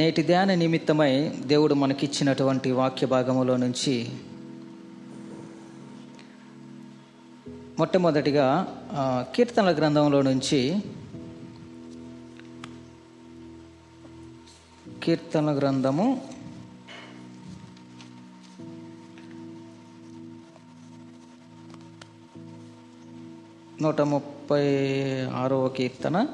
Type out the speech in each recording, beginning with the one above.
నేటి ధ్యాన నిమిత్తమై దేవుడు మనకిచ్చినటువంటి వాక్య భాగములో నుంచి మొట్టమొదటిగా కీర్తనల గ్రంథంలో నుంచి కీర్తనల గ్రంథము నూట ముప్పై ఆరవ కీర్తన.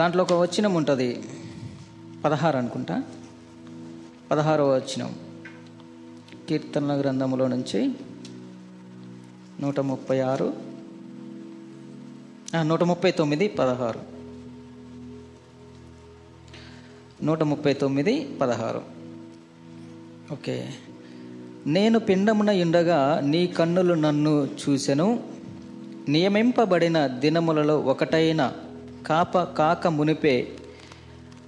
దాంట్లో ఒక వచనం ఉంటుంది. పదహారు అనుకుంటా. పదహారవ వచనం. కీర్తనల గ్రంథములో నుంచి నూట ముప్పై ఆరు. నూట ముప్పై తొమ్మిది పదహారు. నూట ముప్పై తొమ్మిది పదహారు. ఓకే. నేను పిండమున ఉండగా నీ కన్నులు నన్ను చూసెను. నియమింపబడిన దినములలో ఒకటైన కాప కాక మునిపే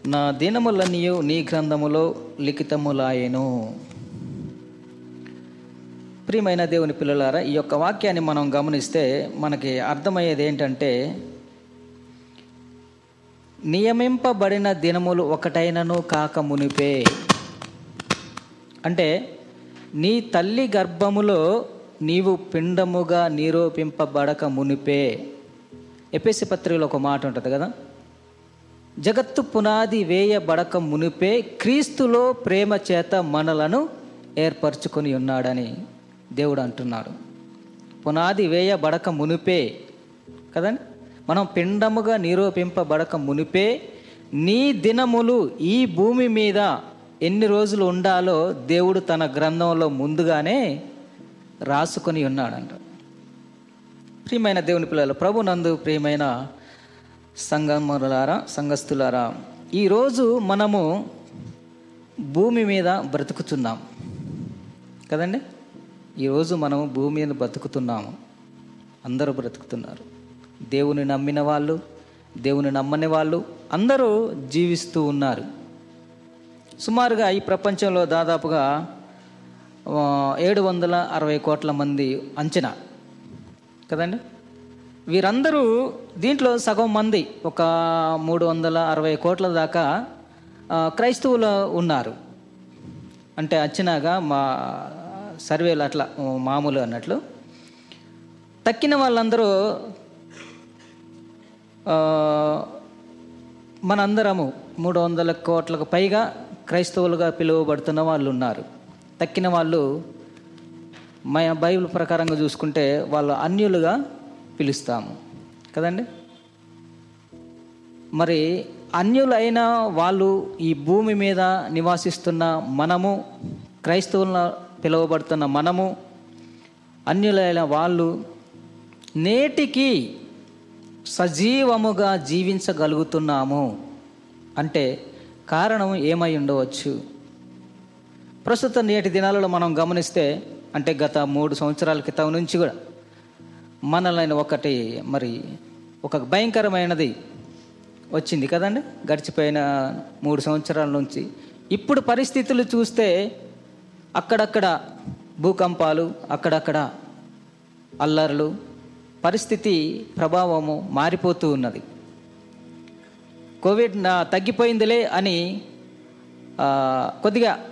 నా దినములన్నీయు నీ గ్రంథములో లిఖితములాయెను. ప్రియమైన దేవుని పిల్లలారా ఈ యొక్క వాక్యాన్ని మనం గమనిస్తే మనకి అర్థమయ్యేది ఏంటంటే నియమింపబడిన దినములు ఒకటైనను కాక మునిపే. అంటే నీ తల్లి గర్భములో నీవు పిండముగా నిరూపింపబడక మునిపే. ఎపిసి పత్రికలో ఒక మాట ఉంటుంది కదా? జగత్తు పునాది వేయబడక మునిపే క్రీస్తులో ప్రేమ చేత మనలను ఏర్పరచుకొని ఉన్నాడని దేవుడు అంటున్నాడు. పునాది వేయబడక మునిపే కదండి? మనం పిండముగా నిరూపింపబడక మునిపే నీ దినములు ఈ భూమి మీద ఎన్ని రోజులు ఉండాలో దేవుడు తన గ్రంథంలో ముందుగానే రాసుకొని ఉన్నాడంట. ప్రియమైన దేవుని పిల్లలు ప్రభు నందు ప్రియమైన సంగములారా సంఘస్థులారా ఈరోజు మనము భూమి మీద బ్రతుకుతున్నాం. కదండి? ఈరోజు మనము భూమి మీద బ్రతుకుతున్నాము. అందరూ బ్రతుకుతున్నారు. దేవుని నమ్మిన వాళ్ళు దేవుని నమ్మని వాళ్ళు అందరూ జీవిస్తూ ఉన్నారు. సుమారుగా ఈ ప్రపంచంలో దాదాపుగా ఏడు వందల అరవై కోట్ల మంది అంచనా. కదండి? వీరందరూ దీంట్లో సగం మంది ఒక మూడు వందల అరవై కోట్ల దాకా క్రైస్తవులు ఉన్నారు. అంటే వచ్చినాక మా సర్వేలు అట్లా మామూలు అన్నట్లు. తక్కిన వాళ్ళందరూ మనందరము మూడు వందల కోట్లకు పైగా క్రైస్తవులుగా పిలువబడుతున్న వాళ్ళు ఉన్నారు తక్కిన వాళ్ళు మన బైబిల్ ప్రకారంగా చూసుకుంటే వాళ్ళు అన్యులుగా పిలుస్తాము. కదండి? మరి అన్యులైన వాళ్ళు ఈ భూమి మీద నివాసిస్తున్న మనము క్రైస్తవుల పిలువబడుతున్న మనము అన్యులైన వాళ్ళు నేటికి సజీవముగా జీవించగలుగుతున్నాము అంటే కారణం ఏమై ఉండవచ్చు? ప్రస్తుత నేటి దినాలలో మనం గమనిస్తే అంటే గత మూడు సంవత్సరాల క్రితం నుంచి కూడా మనలైన ఒకటి మరి ఒక భయంకరమైనది వచ్చింది కదండి? గడిచిపోయిన మూడు సంవత్సరాల నుంచి. ఇప్పుడు పరిస్థితులు చూస్తే అక్కడక్కడ భూకంపాలు అక్కడక్కడ అల్లర్లు పరిస్థితి ప్రభావము మారిపోతూ ఉన్నది. కోవిడ్ నా తగ్గిపోయిందిలే అని కొద్దిగా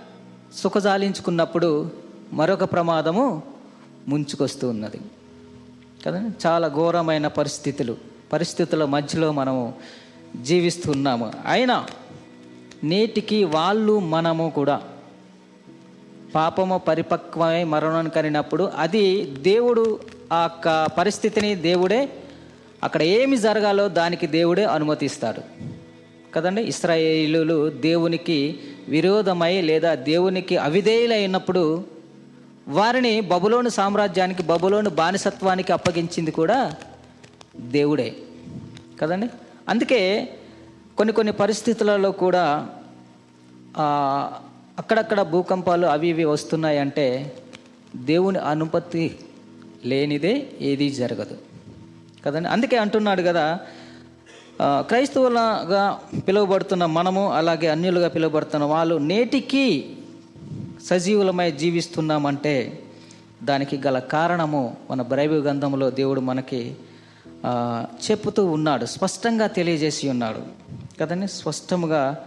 సుఖజాలించుకున్నప్పుడు మరొక ప్రమాదము ముంచుకొస్తూ ఉన్నది. కదా? చాలా ఘోరమైన పరిస్థితులు. పరిస్థితుల మధ్యలో మనము జీవిస్తున్నాము. అయినా నేటికి వాళ్ళు మనము కూడా పాపము పరిపక్వమై మరణం కనినప్పుడు అది దేవుడు ఆ యొక్క పరిస్థితిని దేవుడే అక్కడ ఏమి జరగాలో దానికి దేవుడే అనుమతిస్తాడు. కదండి? ఇస్రాయేలులు దేవునికి విరోధమై లేదా దేవునికి అవిధేయులైనప్పుడు వారిని బబులోను సామ్రాజ్యానికి బబులోను బానిసత్వానికి అప్పగించింది కూడా దేవుడే. కదండి? అందుకే కొన్ని కొన్ని పరిస్థితులలో కూడా అక్కడక్కడ భూకంపాలు అవి ఇవి వస్తున్నాయంటే దేవుని అనుమతి లేనిదే ఏది జరగదు. కదండి? అందుకే అంటున్నాడు కదా క్రైస్తవులుగా పిలువబడుతున్న మనము అలాగే అన్యులుగా పిలువబడుతున్న వాళ్ళు నేటికి సజీవులమై జీవిస్తున్నామంటే దానికి గల కారణము మన బైబిల్ గ్రంథంలో దేవుడు మనకి చెప్తూ చెప్పుతూ ఉన్నాడు స్పష్టంగా తెలియజేసి ఉన్నాడు. కదండి? స్పష్టముగా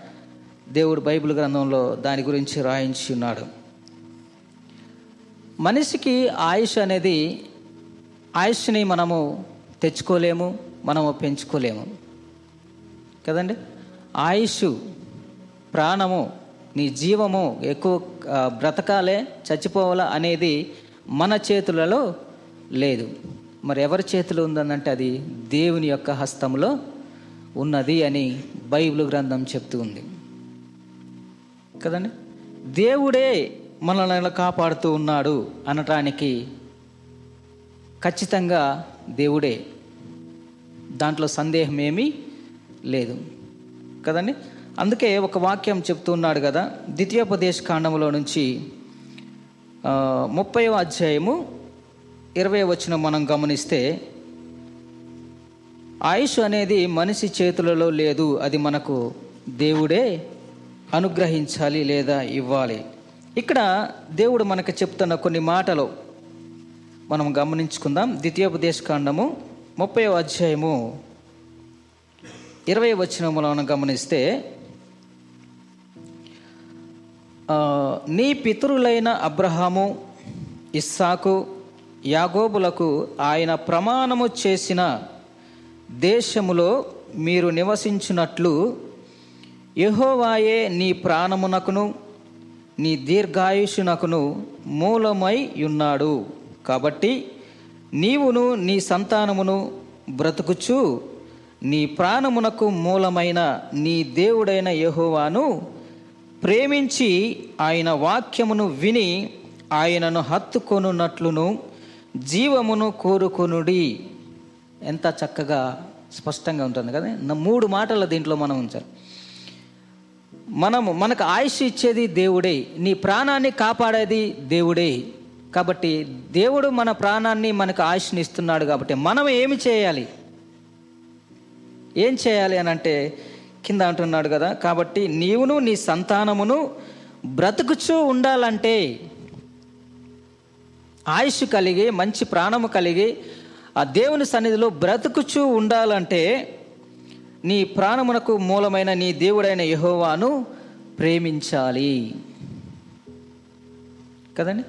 దేవుడు బైబిల్ గ్రంథంలో దాని గురించి రాయించి ఉన్నాడు. మనిషికి ఆయుష్ అనేది ఆయుష్ని మనము తెచ్చుకోలేము మనము పెంచుకోలేము. కదండి? ఆయుష్ ప్రాణము నీ జీవము ఎక్కువ బ్రతకాలే చచ్చిపోవాలా అనేది మన చేతులలో లేదు. మరి ఎవరి చేతిలో ఉందనంటే అది దేవుని యొక్క హస్తంలో ఉన్నది అని బైబిల్ గ్రంథం చెప్తూ ఉంది. కదండి? దేవుడే మనల్ని కాపాడుతూ ఉన్నాడు అనటానికి ఖచ్చితంగా దేవుడే. దాంట్లో సందేహం ఏమీ లేదు. కదండి? అందుకే ఒక వాక్యం చెప్తున్నాడు కదా ద్వితీయోపదేశ కాండంలో నుంచి ముప్పైవ అధ్యాయము ఇరవై వచ్చిన మనం గమనిస్తే ఆయుష్ అనేది మనిషి చేతులలో లేదు అది మనకు దేవుడే అనుగ్రహించాలి లేదా ఇవ్వాలి. ఇక్కడ దేవుడు మనకు చెప్తున్న కొన్ని మాటలు మనం గమనించుకుందాం. ద్వితీయోపదేశ కాండము ముప్పై అధ్యాయము ఇరవై వచనములో మనం గమనిస్తే నీ పితరులైన అబ్రహాము ఇస్సాకు యాగోబులకు ఆయన ప్రమాణము చేసిన దేశములో మీరు నివసించినట్లు యహోవాయే నీ ప్రాణమునకును నీ దీర్ఘాయుషునకును మూలమై ఉన్నాడు. కాబట్టి నీవును నీ సంతానమును బ్రతుకుచు నీ ప్రాణమునకు మూలమైన నీ దేవుడైన యహోవాను ప్రేమించి ఆయన వాక్యమును విని ఆయనను హత్తుకొనున్నట్లును జీవమును కోరుకొనుడి. ఎంత చక్కగా స్పష్టంగా ఉంటుంది కదా? మూడు మాటలు దీంట్లో మనం ఉంచాలి. మనము మనకు ఆయుష్ ఇచ్చేది దేవుడే నీ ప్రాణాన్ని కాపాడేది దేవుడే. కాబట్టి దేవుడు మన ప్రాణాన్ని మనకు ఆయుష్ని ఇస్తున్నాడు కాబట్టి మనం ఏమి చేయాలి? ఏం చేయాలి అని అంటే కింద అంటున్నాడు కదా. కాబట్టి నీవును నీ సంతానమును బ్రతుకుచూ ఉండాలంటే ఆయుష్ కలిగి మంచి ప్రాణము కలిగి ఆ దేవుని సన్నిధిలో బ్రతుకుచూ ఉండాలంటే నీ ప్రాణమునకు మూలమైన నీ దేవుడైన యహోవాను ప్రేమించాలి. కదండి?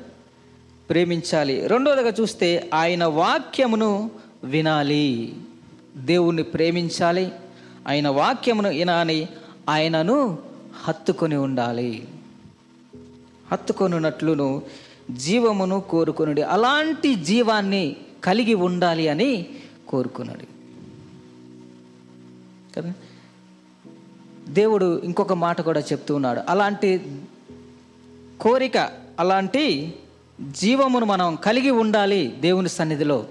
ప్రేమించాలి. రెండోదిగా చూస్తే ఆయన వాక్యమును వినాలి. దేవుణ్ణి ప్రేమించాలి. ఆయన వాక్యమును వినాలి ఆయనను హత్తుకొని ఉండాలి. హత్తుకొనున్నట్లును జీవమును కోరుకునుడి. అలాంటి జీవాన్ని కలిగి ఉండాలి అని కోరుకున్నాడు కదా? దేవుడు ఇంకొక మాట కూడా చెప్తూ ఉన్నాడు. అలాంటి కోరిక అలాంటి జీవమును మనం కలిగి ఉండాలి దేవుని సన్నిధిలో.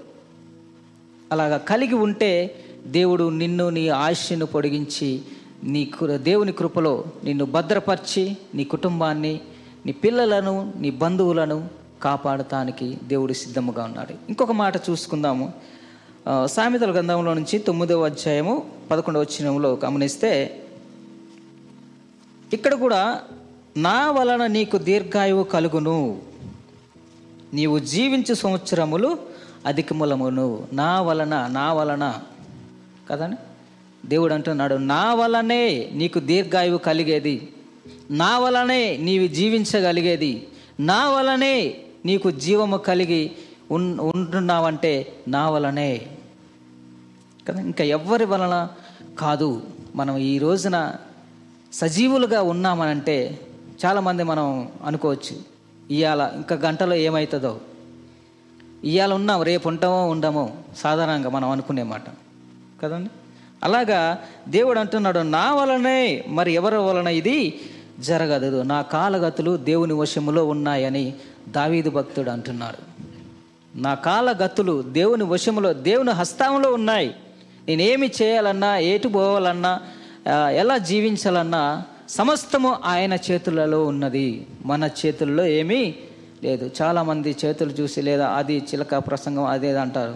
అలాగా కలిగి ఉంటే దేవుడు నిన్ను నీ ఆయుష్ను పొడిగించి నీ దేవుని కృపలో నిన్ను భద్రపరిచి నీ కుటుంబాన్ని నీ పిల్లలను నీ బంధువులను కాపాడటానికి దేవుడు సిద్ధముగా ఉన్నాడు. ఇంకొక మాట చూసుకుందాము. సామెతల గ్రంథంలో నుంచి తొమ్మిదవ అధ్యాయము పదకొండవ వచ్చినంలో గమనిస్తే ఇక్కడ కూడా నా వలన నీకు దీర్ఘాయువు కలుగును. నీవు జీవించు సంవత్సరములు అధికములమును. నా వలన నా వలన. కదండి? దేవుడు అంటున్నాడు నా వలనే నీకు దీర్ఘాయువు కలిగేది. నా వలనే నీవు జీవించగలిగేది. నా వలనే నీకు జీవము కలిగి ఉన్ ఉంటున్నావంటే నా వలనే. కదా ఇంకా ఎవరి వలన కాదు. మనం ఈ రోజున సజీవులుగా ఉన్నామనంటే చాలామంది మనం అనుకోవచ్చు ఇవాళ ఇంకా గంటలో ఏమవుతుందో ఇవాళ ఉన్నాం రేపు ఉంటామో ఉండమో? సాధారణంగా మనం అనుకునే మాట. కదండి? అలాగా దేవుడు అంటున్నాడు నా వలనే మరి ఎవరి వలన ఇది జరగదు? నా కాలగతులు దేవుని వశములో ఉన్నాయని దావీదు భక్తుడు అంటున్నాడు. నా కాలగతులు దేవుని వశములో దేవుని హస్తంలో ఉన్నాయి. నేనేమి చేయాలన్నా ఏటు పోవాలన్నా ఎలా జీవించాలన్నా సమస్తము ఆయన చేతులలో ఉన్నది. మన చేతుల్లో ఏమీ లేదు. చాలామంది చేతులు చూసి లేదా అది చిలక ప్రసంగం అదేది అంటారు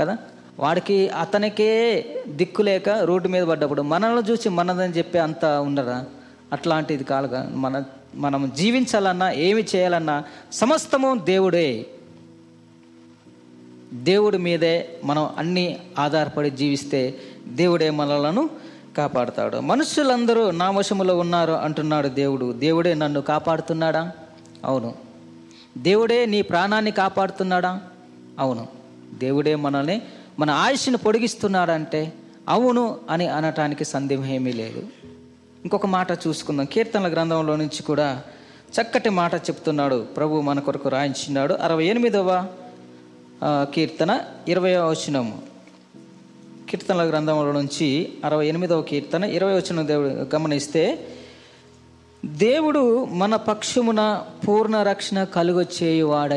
కదా? వాడికి అతనికే దిక్కు లేక రోడ్డు మీద పడ్డప్పుడు మనల్ని చూసి మనదని చెప్పే అంత ఉండరా అట్లాంటిది కాదు. మన మనం జీవించాలన్నా ఏమి చేయాలన్నా సమస్తము దేవుడే. దేవుడి మీదే మనం అన్ని ఆధారపడి జీవిస్తే దేవుడే మనలను కాపాడుతాడు. మనుషులందరూ నా వశములో ఉన్నారు అంటున్నాడు దేవుడు. దేవుడే నన్ను కాపాడుతున్నాడా? అవును. దేవుడే నీ ప్రాణాన్ని కాపాడుతున్నాడా? అవును. దేవుడే మనల్ని మన ఆయుష్ని పొడిగిస్తున్నాడంటే అవును అని అనటానికి సందేహం ఏమీ లేదు. ఇంకొక మాట చూసుకుందాం. కీర్తనల గ్రంథంలో నుంచి కూడా చక్కటి మాట చెప్తున్నాడు ప్రభు మన కొరకు రాయించినాడు. అరవై ఎనిమిదవ కీర్తన ఇరవై వచనము కీర్తనల గ్రంథంలో నుంచి అరవై ఎనిమిదవ కీర్తన ఇరవై వచనం దేవుడు గమనిస్తే దేవుడు మన పక్షమున పూర్ణ రక్షణ కలుగ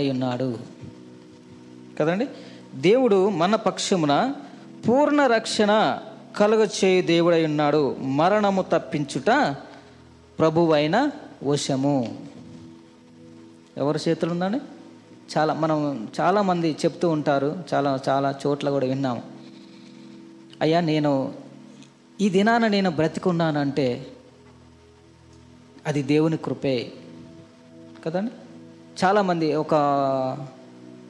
ఉన్నాడు. కదండి? దేవుడు మన పక్షమున పూర్ణ రక్షణ కలుగచేయు దేవుడై ఉన్నాడు. మరణము తప్పించుట ప్రభువైన వశము. ఎవరి చేతులు ఉందండి? చాలా మనం చాలామంది చెప్తూ ఉంటారు. చాలా చాలా చోట్ల కూడా విన్నాము. అయ్యా నేను ఈ దినాన నేను బ్రతికున్నానంటే అది దేవుని కృపే కదండి? చాలామంది ఒక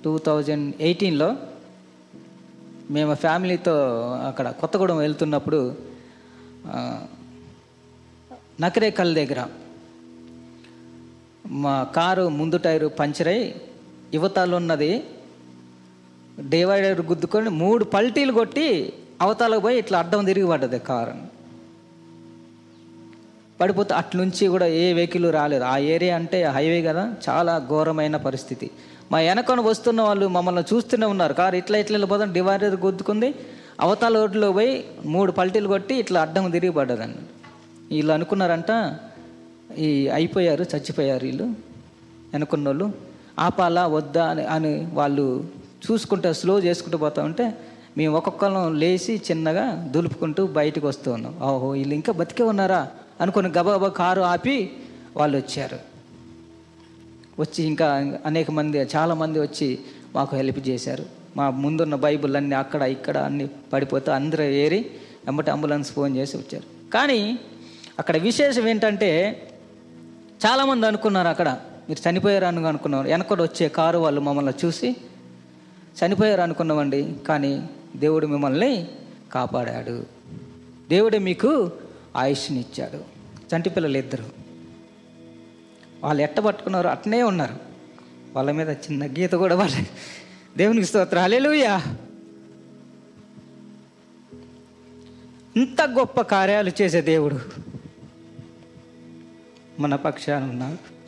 టూ థౌజండ్ ఎయిటీన్లో మేము ఫ్యామిలీతో అక్కడ కొత్తగూడెం వెళ్తున్నప్పుడు నకరేకల్ దగ్గర మా కారు ముందు టైరు పంచర్ అయి యువతలు ఉన్నది డివైడర్ గుద్దుకొని మూడు పల్టీలు కొట్టి అవతలకు పోయి ఇట్లా అడ్డం తిరిగి పడ్డది కారు. పడిపోతే అట్నుంచి కూడా ఏ వెహికల్ రాలేదు. ఆ ఏరియా అంటే హైవే కదా చాలా ఘోరమైన పరిస్థితి. మా వెనకను వస్తున్న వాళ్ళు మమ్మల్ని చూస్తూనే ఉన్నారు. కారు ఇట్లా ఇట్లా వెళ్ళిపోతాం డివైడర్ గుద్దుకుంది. అవతల రోడ్లో పోయి మూడు పల్టీలు కొట్టి ఇట్లా అడ్డం తిరిగి పడ్డదండి వీళ్ళు అనుకున్నారంట ఈ అయిపోయారు చచ్చిపోయారు వీళ్ళు. అనుకున్న వాళ్ళు ఆపాలా వద్దా అని అని వాళ్ళు చూసుకుంటూ స్లో చేసుకుంటూ పోతా ఉంటే మేము ఒక్కొక్కరం లేచి చిన్నగా దులుపుకుంటూ బయటకు వస్తూ ఉన్నాం. ఓహో వీళ్ళు ఇంకా బతికే ఉన్నారా? అనుకుని గబగబా కారు ఆపి వాళ్ళు వచ్చారు. వచ్చి ఇంకా అనేక మంది చాలామంది వచ్చి మాకు హెల్ప్ చేశారు. మా ముందున్న బైబుల్ అన్నీ అక్కడ ఇక్కడ అన్ని పడిపోతే అందరూ ఏరి వెంబటి అంబులెన్స్ ఫోన్ చేసి వచ్చారు. కానీ అక్కడ విశేషం ఏంటంటే చాలామంది అనుకున్నారు అక్కడ. మీరు చనిపోయారు అని అనుకున్నారు. వెనకడు వచ్చే కారు వాళ్ళు మమ్మల్ని చూసి చనిపోయారు అనుకున్నామండి కానీ దేవుడు మిమ్మల్ని కాపాడాడు. దేవుడే మీకు ఆయుష్నిచ్చాడు చంటి పిల్లలు ఇద్దరు. వాళ్ళు ఎట్ట పట్టుకున్నారు అట్నే ఉన్నారు. వాళ్ళ మీద చిన్న గీత కూడా వాళ్ళ. దేవునికి స్తోత్రం. అలెలుయా ఇంత గొప్ప కార్యాలు చేసే దేవుడు మన పక్షాన ఉన్నాడు.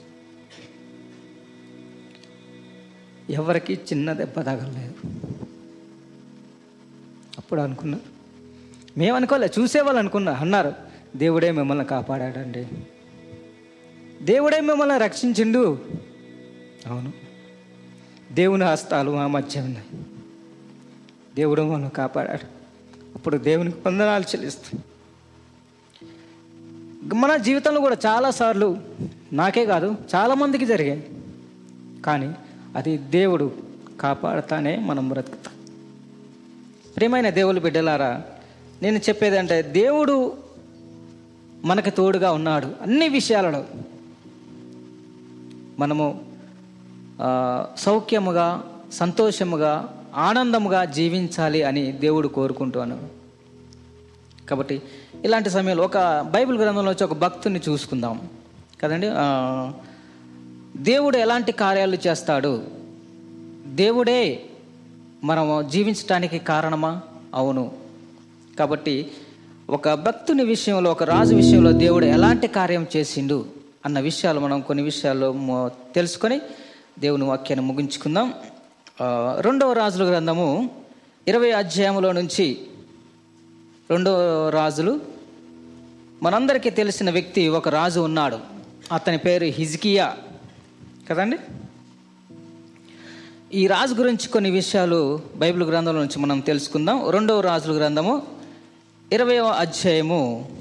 ఎవరికి చిన్న దెబ్బ తగలలేదు. అప్పుడు అనుకున్నారు మేము అనుకోలే చూసేవాళ్ళు అనుకున్నా అన్నారు దేవుడే మిమ్మల్ని కాపాడాడండి. దేవుడే మిమ్మల్ని రక్షించిండు. అవును. దేవుని హస్తాలు మా మధ్య ఉన్నాయి. దేవుడు మనల్ని కాపాడాడు. అప్పుడు దేవునికి వందనాలు చెల్లిస్తాం. మన జీవితంలో కూడా చాలాసార్లు నాకే కాదు చాలామందికి జరిగాయి. కానీ అది దేవుడు కాపాడుతానే మనం బ్రతుకుతాం. ప్రియమైన దేవుని బిడ్డలారా నేను చెప్పేది అంటే దేవుడు మనకు తోడుగా ఉన్నాడు అన్ని విషయాలలో. మనము సౌఖ్యముగా సంతోషముగా ఆనందముగా జీవించాలి అని దేవుడు కోరుకుంటున్నాను కాబట్టి ఇలాంటి సమయంలో ఒక బైబిల్ గ్రంథంలో వచ్చి ఒక భక్తుని చూసుకుందాం. కదండి? దేవుడు ఎలాంటి కార్యాలు చేస్తాడు? దేవుడే మనము జీవించటానికి కారణమా? అవును. కాబట్టి ఒక భక్తుని విషయంలో ఒక రాజు విషయంలో దేవుడు ఎలాంటి కార్యం చేసిండు? అన్న విషయాలు మనం కొన్ని విషయాల్లో తెలుసుకొని దేవుని వాక్యాన్ని ముగించుకుందాం. రెండవ రాజుల గ్రంథము ఇరవై అధ్యాయంలో నుంచి రెండవ రాజులు మనందరికీ తెలిసిన వ్యక్తి ఒక రాజు ఉన్నాడు. అతని పేరు హిజ్కియా. కదండి? ఈ రాజు గురించి కొన్ని విషయాలు బైబిల్ గ్రంథంలో నుంచి మనం తెలుసుకుందాం. రెండవ రాజుల గ్రంథము ఇరవయవ అధ్యాయము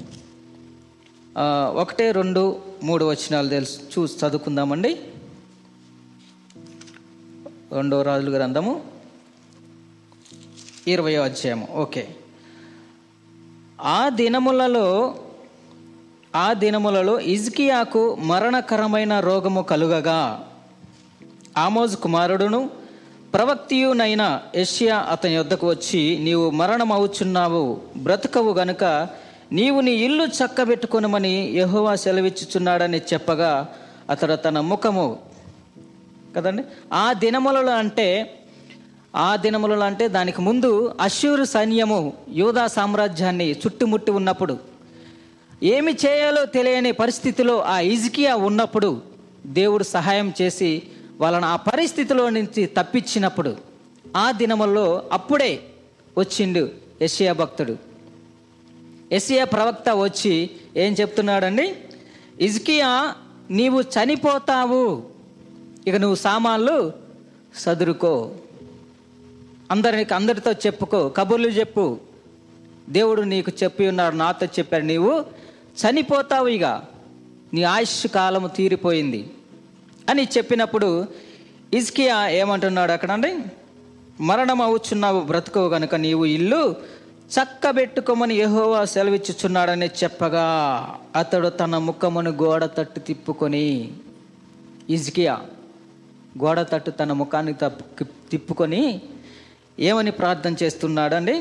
ఒకటే రెండు మూడు వచనాలు తెలుసు. చూసి చదువుకుందామండి. రెండవ రాజుల గ్రంథము ఇరవయో అధ్యాయము. ఓకే. ఆ దినములలో ఆ దినములలో ఇజ్కియాకు మరణకరమైన రోగము కలుగగా. ఆమోజ్ కుమారుడును ప్రవక్తియునైన యష్యా అతని యొద్దకు వచ్చి నీవు మరణమవుచున్నావు బ్రతకవు గనుక నీవు నీ ఇల్లు చక్కబెట్టుకొనమని యహోవా సెలవిచ్చుచున్నాడని చెప్పగా అతడు తన ముఖము కదండి? ఆ దినములలో అంటే ఆ దినములలో అంటే దానికి ముందు అశ్యూరు సైన్యము యూదా సామ్రాజ్యాన్ని చుట్టుముట్టి ఉన్నప్పుడు ఏమి చేయాలో తెలియని పరిస్థితిలో ఆ ఇజ్కియా ఉన్నప్పుడు దేవుడు సహాయం చేసి వాళ్ళని ఆ పరిస్థితిలో నుంచి తప్పించినప్పుడు ఆ దినముల్లో అప్పుడే వచ్చిండు యషియా భక్తుడు. ఎస్ఏ ప్రవక్త వచ్చి ఏం చెప్తున్నాడండి? ఇజ్కియా నీవు చనిపోతావు. ఇక నువ్వు సామాన్లు సదురుకో. అందరికి అందరితో చెప్పుకో. కబుర్లు చెప్పు. దేవుడు నీకు చెప్పి ఉన్నాడు నాతో చెప్పాడు. నీవు చనిపోతావు ఇక. నీ ఆయుష్ కాలము తీరిపోయింది. అని చెప్పినప్పుడు ఇజ్కియా ఏమంటున్నాడు అక్కడండి మరణం అవుచున్నావు బ్రతుకో గనుక నీవు ఇల్లు చక్కబెట్టుకోమని యహోవా సెలవిచ్చుచున్నాడని చెప్పగా అతడు తన ముఖమును గోడ తట్టు తిప్పుకొని ఇజ్కియా గోడ తట్టు తన ముఖాన్ని తప్పు తిప్పుకొని ఏమని ప్రార్థన చేస్తున్నాడండి?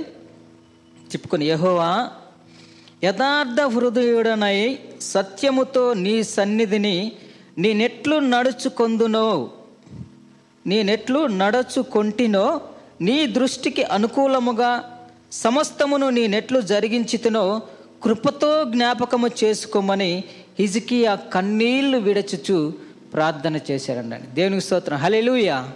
తిప్పుకొని యహోవా యథార్థ హృదయుడనై సత్యముతో నీ సన్నిధిని నీ నెట్లు నడుచుకొందునో నీ నెట్లు నడుచుకొంటినో నీ దృష్టికి అనుకూలముగా సమస్తమును నీ నెట్లు జరిగించితునో కృపతో జ్ఞాపకము చేసుకోమని హిజికియా కన్నీళ్ళు విడచుచు ప్రార్థన చేశారండి. దేవునికి స్తోత్రం. హల్లెలూయా.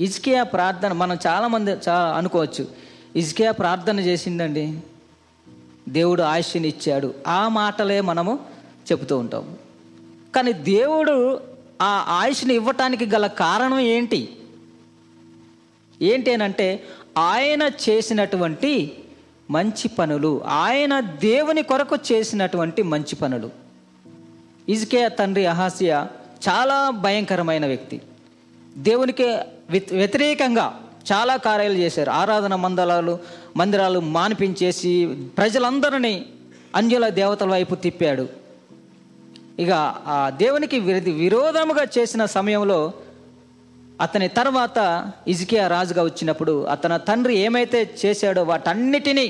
ఇజ్కియా ప్రార్థన మనం చాలామంది చా అనుకోవచ్చు. ఇజ్కియా ప్రార్థన చేసిందండి. దేవుడు ఆయుష్ని ఇచ్చాడు ఆ మాటలే మనము చెబుతూ ఉంటాం కానీ దేవుడు ఆ ఆయుష్ని ఇవ్వటానికి గల కారణం ఏంటి? ఏంటి అని అంటే ఆయన చేసినటువంటి మంచి పనులు ఆయన దేవుని కొరకు చేసినటువంటి మంచి పనులు. ఇజ్కే తండ్రి అహాసియా చాలా భయంకరమైన వ్యక్తి. దేవునికి వ్యతిరేకంగా చాలా కార్యాలు చేశారు. ఆరాధన మందలాలు మందిరాలు మానిపించేసి ప్రజలందరినీ అంజుల దేవతల వైపు తిప్పాడు. ఇక ఆ దేవునికి విరోధముగా చేసిన సమయంలో అతని తర్వాత ఇజికియా రాజుగా వచ్చినప్పుడు అతని తండ్రి ఏమైతే చేశాడో వాటన్నిటినీ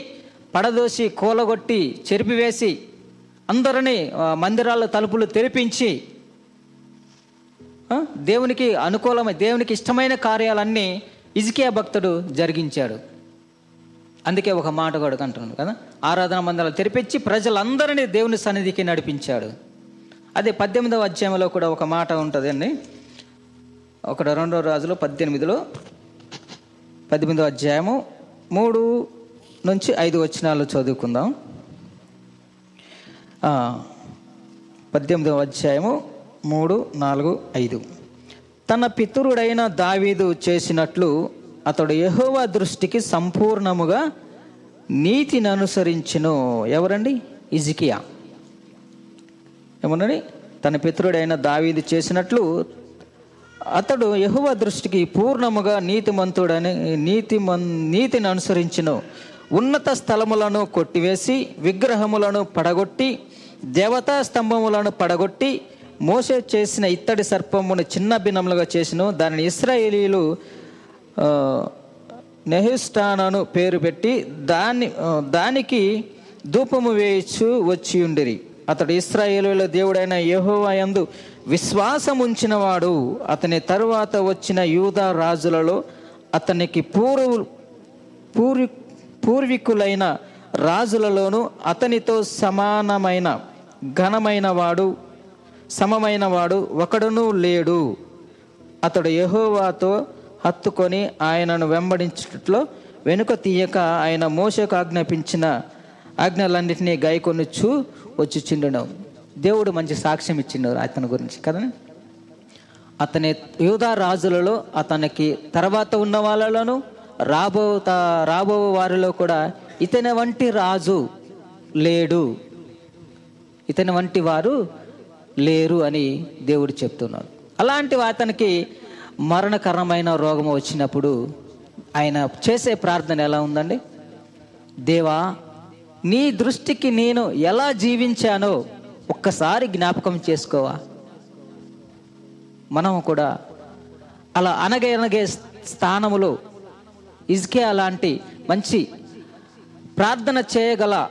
పడదోసి కూలగొట్టి చెరిపివేసి అందరినీ మందిరాల తలుపులు తెరిపించి దేవునికి అనుకూలమైన దేవునికి ఇష్టమైన కార్యాలన్నీ ఇజికియా భక్తుడు జరిగించాడు. అందుకే ఒక మాట కూడా అంటున్నాను కదా ఆరాధన మందిరాలు తెరిపించి ప్రజలందరినీ దేవుని సన్నిధికి నడిపించాడు. అదే పద్దెనిమిదవ అధ్యాయంలో కూడా ఒక మాట ఉంటుందండి. ఒకటి రెండో రాజులు పద్దెనిమిదిలో పద్దెనిమిదో అధ్యాయము మూడు నుంచి ఐదు వచనాలు చదువుకుందాం. పద్దెనిమిదో పద్దెనిమిదవ అధ్యాయము మూడు నాలుగు ఐదు. తన పితురుడైన దావీదు చేసినట్లు అతడు యహోవా దృష్టికి సంపూర్ణముగా నీతిని అనుసరించిన ఎవరండి? ఇజికియా ఏమన్నది? తన పితరుడైన దావీదు చేసినట్లు అతడు యహువ దృష్టికి పూర్ణముగా నీతిమంతుడని నీతి నీతిని అనుసరించిన ఉన్నత స్థలములను కొట్టివేసి విగ్రహములను పడగొట్టి దేవతా స్తంభములను పడగొట్టి మోసే చేసిన ఇత్తడి సర్పమును చిన్న భిన్నములుగా చేసిన. దానిని ఇస్రాయేలీలు ఆ, నెహిస్టానను పేరు పెట్టి దాన్ని దానికి ధూపము వేయచ్చు వచ్చి ఉండిరి అతడు ఇస్రాయేలుల దేవుడైన యహోవా యందు విశ్వాసం ఉంచినవాడు అతని తరువాత వచ్చిన యూదా రాజులలో అతనికి పూర్వ పూర్వి పూర్వీకులైన రాజులలోనూ అతనితో సమానమైన ఘనమైన వాడు సమమైన వాడు ఒకడునూ లేడు. అతడు యహోవాతో హత్తుకొని ఆయనను వెంబడించుట్లో వెనుక తీయక ఆయన మోసకు ఆజ్ఞాపించిన ఆజ్ఞలన్నింటినీ గైకొనుచు వచ్చి చిండును దేవుడు మంచి సాక్ష్యం ఇచ్చిండు అతని గురించి కదా అతని యూదా రాజులలో అతనికి తర్వాత ఉన్న వాళ్ళలోను రాబో రాబో వారిలో కూడా ఇతని వంటి రాజు లేడు. ఇతని వంటి వారు లేరు అని దేవుడు చెప్తున్నాడు. అలాంటి అతనికి మరణకరమైన రోగం వచ్చినప్పుడు ఆయన చేసే ప్రార్థన ఎలా ఉందండి? దేవా నీ దృష్టికి నేను ఎలా జీవించానో ఒక్కసారి జ్ఞాపకం చేసుకోవా? మనం కూడా అలా అనగే అనగే స్థానములో ఇజ్కే అలాంటి మంచి ప్రార్థన చేయగల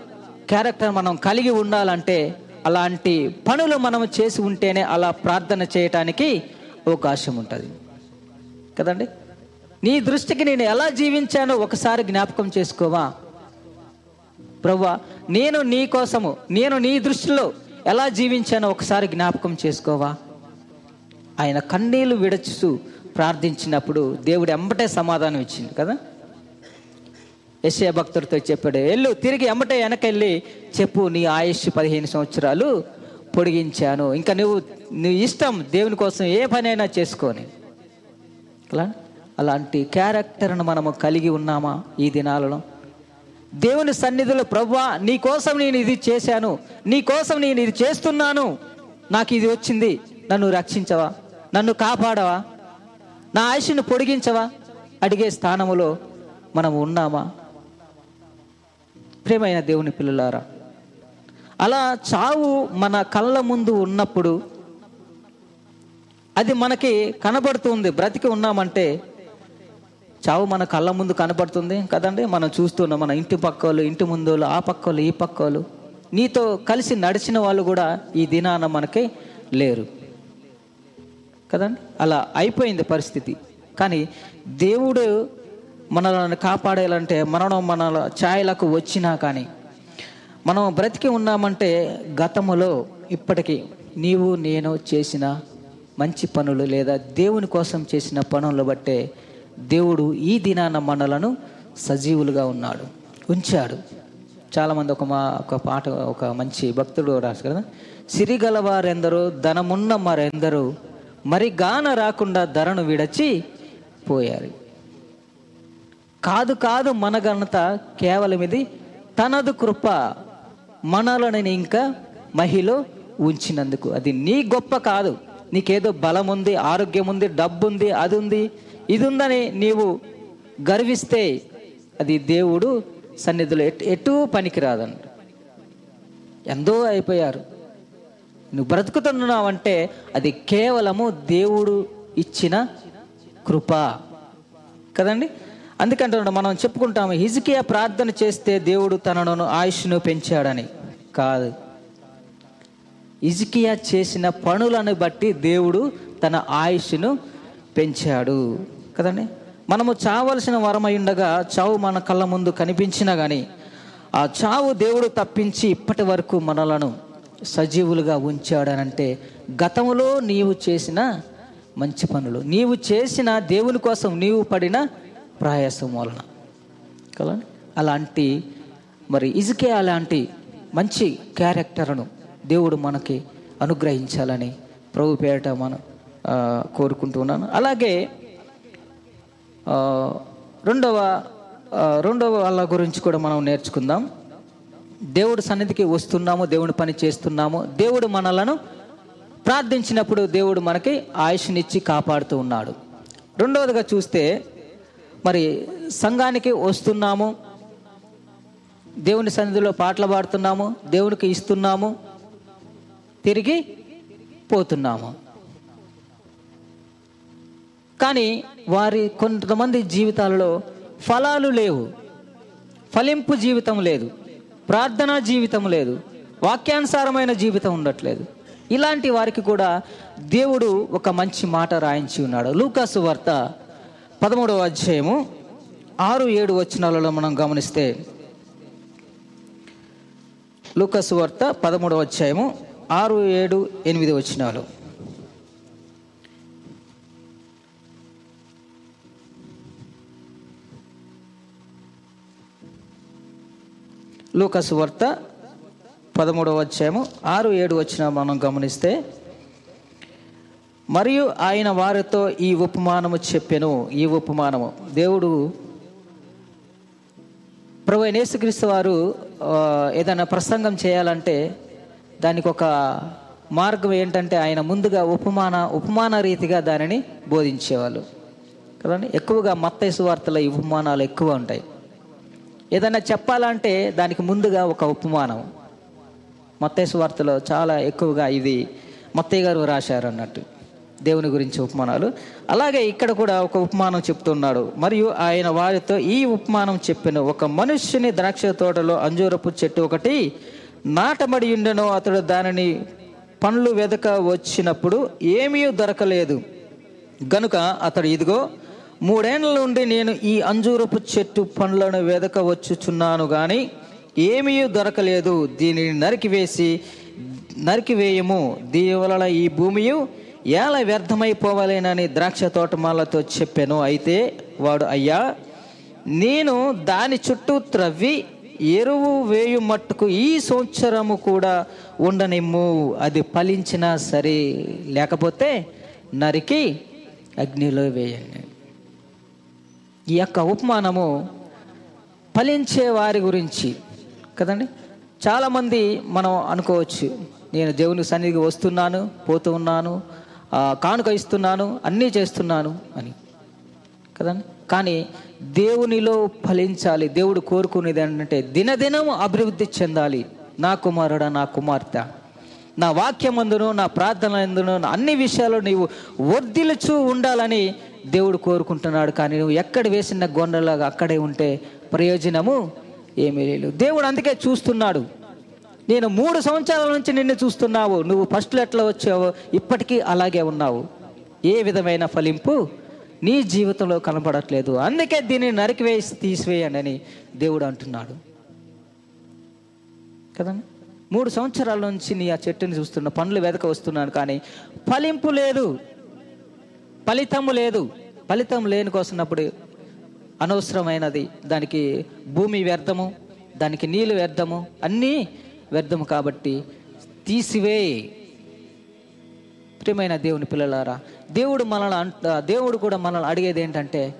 క్యారెక్టర్ మనం కలిగి ఉండాలంటే అలాంటి పనులు మనం చేసి ఉంటేనే అలా ప్రార్థన చేయటానికి అవకాశం ఉంటుంది. కదండి? నీ దృష్టికి నేను ఎలా జీవించానో ఒకసారి జ్ఞాపకం చేసుకోవా? ప్రవ్వా నేను నీ కోసము నేను నీ దృష్టిలో ఎలా జీవించానో ఒకసారి జ్ఞాపకం చేసుకోవా? ఆయన కన్నీళ్ళు విడచుతూ ప్రార్థించినప్పుడు దేవుడు ఎంబటే సమాధానం ఇచ్చింది కదా? యశయ భక్తుడితో చెప్పాడు వెళ్ళు తిరిగి ఎంబటే వెనకెళ్ళి చెప్పు నీ ఆయుష్ పదిహేను సంవత్సరాలు పొడిగించాను. ఇంకా నువ్వు నువ్వు ఇష్టం దేవుని కోసం ఏ పనైనా చేసుకొని అలా? అలాంటి క్యారెక్టర్ను మనము కలిగి ఉన్నామా ఈ దినాలలో? దేవుని సన్నిధిలో ప్రవ్వా నీ కోసం నేను ఇది చేశాను. నీ కోసం నేను ఇది చేస్తున్నాను. నాకు ఇది వచ్చింది. నన్ను రక్షించవా? నన్ను కాపాడవా? నా ఆయుష్ను పొడిగించవా? అడిగే స్థానములో మనం ఉన్నామా? ప్రేమైన దేవుని పిల్లలారా అలా చావు మన కళ్ళ ముందు ఉన్నప్పుడు అది మనకి కనబడుతుంది. బ్రతికి ఉన్నామంటే చావు మన కళ్ళ ముందు కనబడుతుంది కదండి? మనం చూస్తున్నాం మన ఇంటి పక్కోళ్ళు ఇంటి ముందు ఆ పక్కోళ్ళు ఈ పక్కోళ్ళు నీతో కలిసి నడిచిన వాళ్ళు కూడా ఈ దినాన మనకి లేరు. కదండి? అలా అయిపోయింది పరిస్థితి. కానీ దేవుడు మనల్ని కాపాడాలంటే మరణం మన ఛాయలకు వచ్చినా కానీ మనం బ్రతికి ఉన్నామంటే గతములో ఇప్పటికీ నీవు నేను చేసిన మంచి పనులు లేదా దేవుని కోసం చేసిన పనులు బట్టే దేవుడు ఈ దినాన మనలను సజీవులుగా ఉన్నాడు ఉంచాడు. చాలామంది ఒక మా ఒక పాట ఒక మంచి భక్తుడు రాశారు కదా. సిరిగల వారెందరో ధనమున్న మరెందరో మరి గాన రాకుండా ధరను విడచి పోయారు. కాదు కాదు మన ఘనత కేవలం ఇది తనదు కృప మనలను ఇంకా మహిళ ఉంచినందుకు. అది నీ గొప్ప కాదు. నీకేదో బలం ఉంది ఆరోగ్యం ఉంది డబ్బు ఉంది అది ఉంది ఇది ఉందని నీవు గర్విస్తే అది దేవుడు సన్నిధిలో ఎటు ఎటూ పనికిరాదండి ఎంతో అయిపోయారు. నువ్వు బ్రతుకుతున్నావంటే అది కేవలము దేవుడు ఇచ్చిన కృప. కదండి? అందుకంటున్నాడు మనం చెప్పుకుంటాము హిజికియా ప్రార్థన చేస్తే దేవుడు తనను ఆయుష్ను పెంచాడని. కాదు. ఇజికియా చేసిన పనులను బట్టి దేవుడు తన ఆయుష్ను పెంచాడు. కదండి? మనము చావలసిన వరమై ఉండగా చావు మన కళ్ళ ముందు కనిపించినా కానీ ఆ చావు దేవుడు తప్పించి ఇప్పటి వరకు మనలను సజీవులుగా ఉంచాడనంటే గతంలో నీవు చేసిన మంచి పనులు నీవు చేసిన దేవుని కోసం నీవు పడిన ప్రయాసం వలన. కదా అలాంటి మరి ఇజకే అలాంటి మంచి క్యారెక్టర్ను దేవుడు మనకి అనుగ్రహించాలని ప్రభు పేరట మనం కోరుకుంటూ కోరుకుంటున్నాను అలాగే రెండవ రెండవ వాళ్ళ గురించి కూడా మనం నేర్చుకుందాం. దేవుడు సన్నిధికి వస్తున్నాము దేవుడి పని చేస్తున్నాము. దేవుడు మనలను ప్రార్థించినప్పుడు దేవుడు మనకి ఆయుష్నిచ్చి కాపాడుతూ ఉన్నాడు. రెండవదిగా చూస్తే మరి సంఘానికి వస్తున్నాము. దేవుని సన్నిధిలో పాటలు పాడుతున్నాము దేవునికి ఇస్తున్నాము తిరిగి పోతున్నాము. కానీ వారి కొంతమంది జీవితాలలో ఫలాలు లేవు. ఫలింపు జీవితం లేదు. ప్రార్థనా జీవితం లేదు. వాక్యానుసారమైన జీవితం ఉండట్లేదు. ఇలాంటి వారికి కూడా దేవుడు ఒక మంచి మాట రాయించి ఉన్నాడు. లూకాసు వార్త పదమూడవ అధ్యాయము ఆరు ఏడు వచనాలలో మనం గమనిస్తే లూకాసు వార్త పదమూడవ అధ్యాయము ఆరు ఏడు ఎనిమిది వచనాలు. లూకాసు వార్త పదమూడవ అధ్యాయము ఆరు ఏడు వచ్చిన మనం గమనిస్తే మరియు ఆయన వారితో ఈ ఉపమానము చెప్పెను. ఈ ఉపమానము. దేవుడు ప్రభు నేసుక్రీస్తు యేసుక్రీస్తు వారు ఏదైనా ప్రసంగం చేయాలంటే దానికి ఒక మార్గం ఏంటంటే ఆయన ముందుగా ఉపమాన ఉపమాన రీతిగా దానిని బోధించేవాళ్ళు. కదండి? ఎక్కువగా మత్తైసు వార్తల ఈ ఉపమానాలు ఎక్కువ ఉంటాయి. ఏదైనా చెప్పాలంటే దానికి ముందుగా ఒక ఉపమానం. మత్తేసు వార్తలో చాలా ఎక్కువగా ఇది మత్తయ్య గారు రాశారు అన్నట్టు. దేవుని గురించి ఉపమానాలు. అలాగే ఇక్కడ కూడా ఒక ఉపమానం చెప్తున్నాడు. మరియు ఆయన వారితో ఈ ఉపమానం చెప్పిన ఒక మనుష్యుని ద్రాక్ష తోటలో అంజూరపు చెట్టు ఒకటి నాటబడి ఉండెను. అతడు దానిని పండ్లు వెదక వచ్చినప్పుడు ఏమీ దొరకలేదు. గనుక అతడు ఇదిగో మూడేళ్ళ నుండి నేను ఈ అంజూరపు చెట్టు పండ్లను వెదక వచ్చుచున్నాను కానీ ఏమీ దొరకలేదు. దీనిని నరికివేసి నరికివేయము దీని వలన ఈ భూమియు ఎలా వ్యర్థమైపోవాలేనని ద్రాక్ష తోటమాలతో చెప్పాను. అయితే వాడు అయ్యా నేను దాని చుట్టూ త్రవ్వి ఎరువు వేయు మట్టుకు ఈ సంవత్సరము కూడా ఉండనిమ్ము. అది ఫలించినా సరే లేకపోతే నరికి అగ్నిలో వేయండి. ఈ యొక్క ఉపమానము ఫలించే వారి గురించి కదండి? చాలామంది మనం అనుకోవచ్చు నేను దేవుని సన్నిధికి వస్తున్నాను పోతూ ఉన్నాను కానుక ఇస్తున్నాను అన్నీ చేస్తున్నాను అని. కదండి? కానీ దేవునిలో ఫలించాలి దేవుడు కోరుకునేది ఏంటంటే దినదినం అభివృద్ధి చెందాలి. నా కుమారుడా నా కుమార్తె నా వాక్యమందును నా ప్రార్థన ఎందును అన్ని విషయాలు నీవు వర్ధిల్చుచూ ఉండాలని దేవుడు కోరుకుంటున్నాడు కానీ నువ్వు ఎక్కడ వేసిన గొండలాగా అక్కడే ఉంటే ప్రయోజనము ఏమీ లేదు. దేవుడు అందుకే చూస్తున్నాడు. నేను మూడు సంవత్సరాల నుంచి నిన్ను చూస్తున్నావు. నువ్వు ఫస్ట్లో ఎట్లా వచ్చావో ఇప్పటికీ అలాగే ఉన్నావు. ఏ విధమైన ఫలింపు నీ జీవితంలో కనపడట్లేదు. అందుకే దీన్ని నరికివేసి తీసివేయండి అని దేవుడు అంటున్నాడు. కదండి? మూడు సంవత్సరాల నుంచి నీ ఆ చెట్టుని చూస్తున్న పండ్లు వెదక వస్తున్నాను కానీ ఫలింపు లేదు. ఫలితము లేదు. ఫలితం లేని కోసినప్పుడు అనవసరమైనది. దానికి భూమి వ్యర్థము దానికి నీళ్ళు వ్యర్థము అన్నీ వ్యర్థము కాబట్టి తీసివే. ప్రియమైన దేవుని పిల్లలారా దేవుడు మనల్ని అంట దేవుడు కూడా మనల్ని అడిగేది ఏంటంటే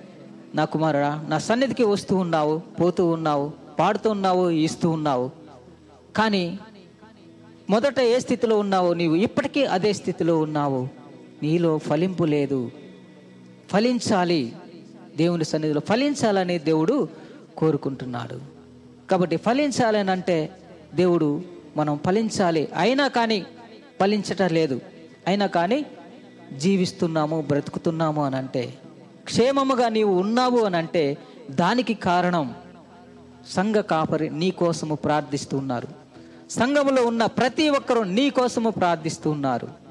నా కుమారుడా నా సన్నిధికి వస్తూ ఉన్నావు పోతూ ఉన్నావు పాడుతూ ఉన్నావు ఇస్తూ ఉన్నావు. కానీ మొదట ఏ స్థితిలో ఉన్నావు నీవు ఇప్పటికీ అదే స్థితిలో ఉన్నావు. నీలో ఫలింపు లేదు. ఫలించాలి దేవుని సన్నిధిలో. ఫలించాలని దేవుడు కోరుకుంటున్నాడు. కాబట్టి ఫలించాలని అంటే దేవుడు మనం ఫలించాలి. అయినా కానీ ఫలించటం లేదు. అయినా కానీ జీవిస్తున్నాము బ్రతుకుతున్నాము అని అంటే క్షేమముగా నీవు ఉన్నావు అని అంటే దానికి కారణం సంఘ కాపరి నీ కోసము ప్రార్థిస్తూ ఉన్నారు. సంఘములో ఉన్న ప్రతి ఒక్కరూ నీ కోసము ప్రార్థిస్తూ ఉన్నారు.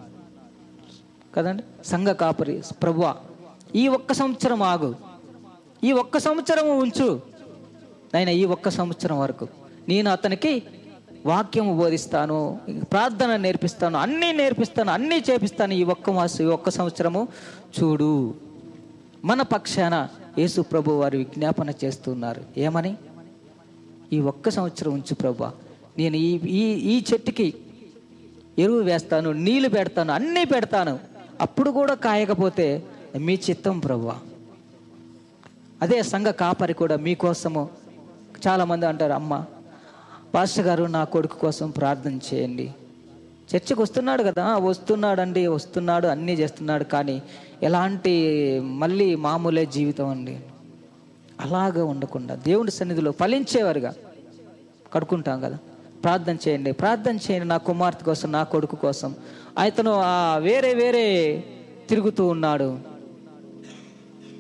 కదండి? సంఘ కాపరి ప్రభువ. ఈ ఒక్క సంవత్సరం ఆగు. ఈ ఒక్క సంవత్సరం ఉంచు. నాయన ఈ ఒక్క సంవత్సరం వరకు నేను అతనికి వాక్యం బోధిస్తాను ప్రార్థన నేర్పిస్తాను అన్నీ నేర్పిస్తాను అన్నీ చేపిస్తాను ఈ ఒక్క మాసు ఈ ఒక్క సంవత్సరము. చూడు మన పక్షాన యేసు ప్రభు వారు విజ్ఞాపన చేస్తున్నారు. ఏమని? ఈ ఒక్క సంవత్సరం ఉంచు ప్రభా. నేను ఈ ఈ ఈ చెట్టుకి ఎరువు వేస్తాను నీళ్ళు పెడతాను అన్నీ పెడతాను. అప్పుడు కూడా కాయకపోతే మీ చిత్తం ప్రభు అదే సంఘ కాపరి కూడా మీకోసము చాలామంది అంటారు అమ్మ పాస్టర్ గారు నా కొడుకు కోసం ప్రార్థన చేయండి. చర్చికి వస్తున్నాడు కదా వస్తున్నాడు వస్తున్నాడండి వస్తున్నాడు అన్నీ చేస్తున్నాడు కానీ ఎలాంటి మళ్ళీ మామూలే జీవితం అండి. అలాగా ఉండకుండా దేవుడి సన్నిధిలో ఫలించేవారుగా కడుకుంటాం కదా. ప్రార్థన చేయండి. ప్రార్థన చేయండి నా కుమార్తె కోసం నా కొడుకు కోసం. అతను ఆ వేరే వేరే తిరుగుతూ ఉన్నాడు.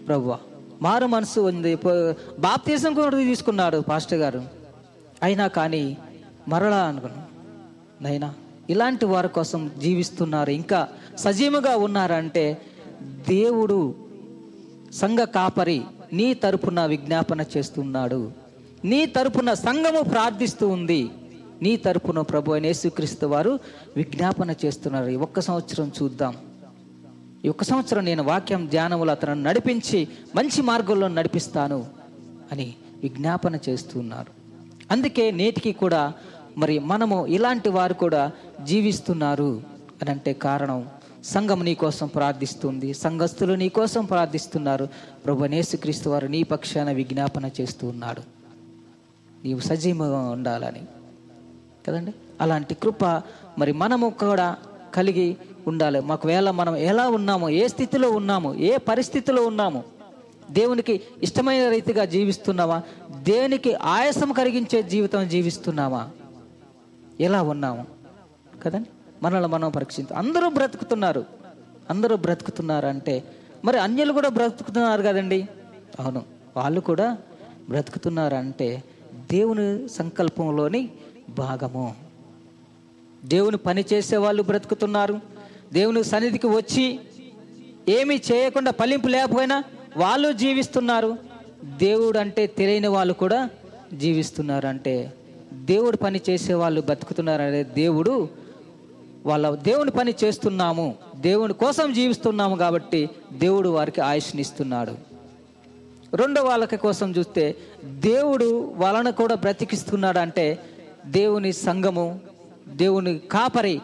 ప్రభువా మారు మనసు ఉంది. బాప్తీసం కూడా తీసుకున్నాడు పాస్టర్ గారు. అయినా కానీ మరలా అనుకున్నాను. నైనా ఇలాంటి వారి కోసం జీవిస్తున్నారు ఇంకా సజీవుగా ఉన్నారంటే దేవుడు సంఘ కాపరి నీ తరపున విజ్ఞాపన చేస్తున్నాడు. నీ తరపున సంఘము ప్రార్థిస్తూ ఉంది. నీ తరపున ప్రభు అయిన యేసుక్రీస్తు వారు విజ్ఞాపన చేస్తున్నారు. ఈ ఒక్క సంవత్సరం చూద్దాం. ఈ ఒక్క సంవత్సరం నేను వాక్యం ధ్యానములు అతను నడిపించి మంచి మార్గంలో నడిపిస్తాను అని విజ్ఞాపన చేస్తున్నారు. అందుకే నేటికి కూడా మరి మనము ఇలాంటి వారు కూడా జీవిస్తున్నారు అని అంటే కారణం సంఘం నీ కోసం ప్రార్థిస్తుంది సంఘస్థులు నీ కోసం ప్రార్థిస్తున్నారు. ప్రభు నేసుక్రీస్తు వారు నీ పక్షాన విజ్ఞాపన చేస్తూ ఉన్నాడు. నీవు సజీవంగా ఉండాలని కదండి? అలాంటి కృప మరి మనము కూడా కలిగి ఉండాలి. మాకు వేళ మనం ఎలా ఉన్నామో ఏ స్థితిలో ఉన్నాము ఏ పరిస్థితిలో ఉన్నాము దేవునికి ఇష్టమైన రీతిగా జీవిస్తున్నామా? దేనికి ఆయాసం కలిగించే జీవితం జీవిస్తున్నామా? ఎలా ఉన్నాము? కదండి? మనల్ని మనం పరీక్షించు అందరూ బ్రతుకుతున్నారు. అందరూ బ్రతుకుతున్నారు అంటే మరి అన్యులు కూడా బ్రతుకుతున్నారు కదండి? అవును. వాళ్ళు కూడా బ్రతుకుతున్నారు అంటే దేవుని సంకల్పంలోని భాగము. దేవుని పని చేసే వాళ్ళు బ్రతుకుతున్నారు. దేవుని సన్నిధికి వచ్చి ఏమీ చేయకుండా పలింపు లేకపోయినా వాళ్ళు జీవిస్తున్నారు. దేవుడు అంటే తెలియని వాళ్ళు కూడా జీవిస్తున్నారు అంటే దేవుడు పని చేసే వాళ్ళు బ్రతుకుతున్నారంటే దేవుడు వాళ్ళ దేవుని పని చేస్తున్నాము. దేవుని కోసం జీవిస్తున్నాము కాబట్టి దేవుడు వారికి ఆయుష్నిస్తున్నాడు. రెండో వాళ్ళకి కోసం చూస్తే దేవుడు వాళ్ళను కూడా బ్రతికిస్తున్నాడు అంటే దేవుని సంఘము దేవుని కాపరి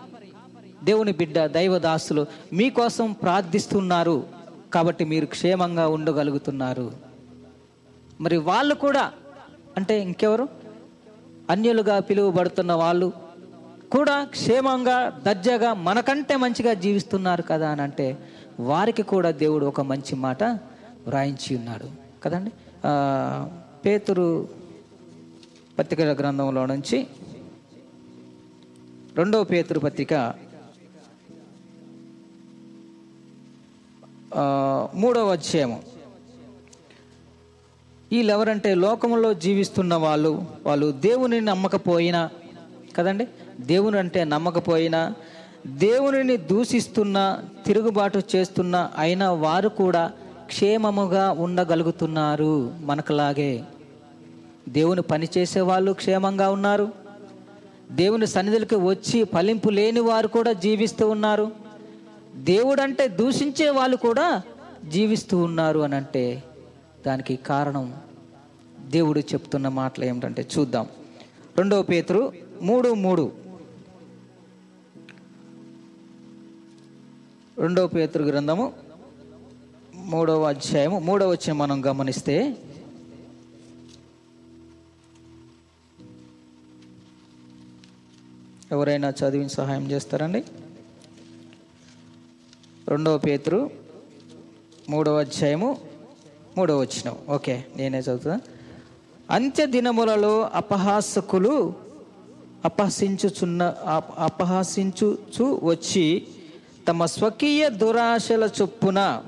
దేవుని బిడ్డ దైవదాసులు మీకోసం ప్రార్థిస్తున్నారు కాబట్టి మీరు క్షేమంగా ఉండగలుగుతున్నారు. మరి వాళ్ళు కూడా అంటే ఇంకెవరు? అన్యులుగా పిలువబడుతున్న వాళ్ళు కూడా క్షేమంగా దర్జాగా మనకంటే మంచిగా జీవిస్తున్నారు కదా అని అంటే వారికి కూడా దేవుడు ఒక మంచి మాట వ్రాయించి ఉన్నాడు. కదండి? పేతురు పత్రికల గ్రంథంలో నుంచి రెండవ పేతురు పత్రిక మూడవ అధ్యాయము. వీళ్ళు ఎవరంటే లోకంలో జీవిస్తున్న వాళ్ళు వాళ్ళు దేవుని నమ్మకపోయినా కదండి? దేవుని అంటే నమ్మకపోయినా దేవునిని దూషిస్తున్న తిరుగుబాటు చేస్తున్న అయినా వారు కూడా క్షేమముగా ఉండగలుగుతున్నారు మనకులాగే. దేవుని పనిచేసే వాళ్ళు క్షేమంగా ఉన్నారు. దేవుని సన్నిధులకు వచ్చి ఫలింపు లేని వారు కూడా జీవిస్తూ ఉన్నారు. దేవుడు అంటే దూషించే వాళ్ళు కూడా జీవిస్తూ ఉన్నారు అని అంటే దానికి కారణం దేవుడు చెప్తున్న మాటలు ఏమిటంటే చూద్దాం. రెండవ పేతురు మూడు మూడు. రెండవ పేతురు గ్రంథము మూడవ అధ్యాయము మూడవ వచ్చి మనం గమనిస్తే ఎవరైనా చదివిన సహాయం చేస్తారండి. రెండవ పేతురు మూడవ అధ్యాయము మూడవ వచ్చిన ఓకే నేనే చదువుతా. అంత్య దినములలో అపహాసకులు అపహసించుచున్న అపహసించుచు వచ్చి తమ స్వకీయ దురాశల చొప్పున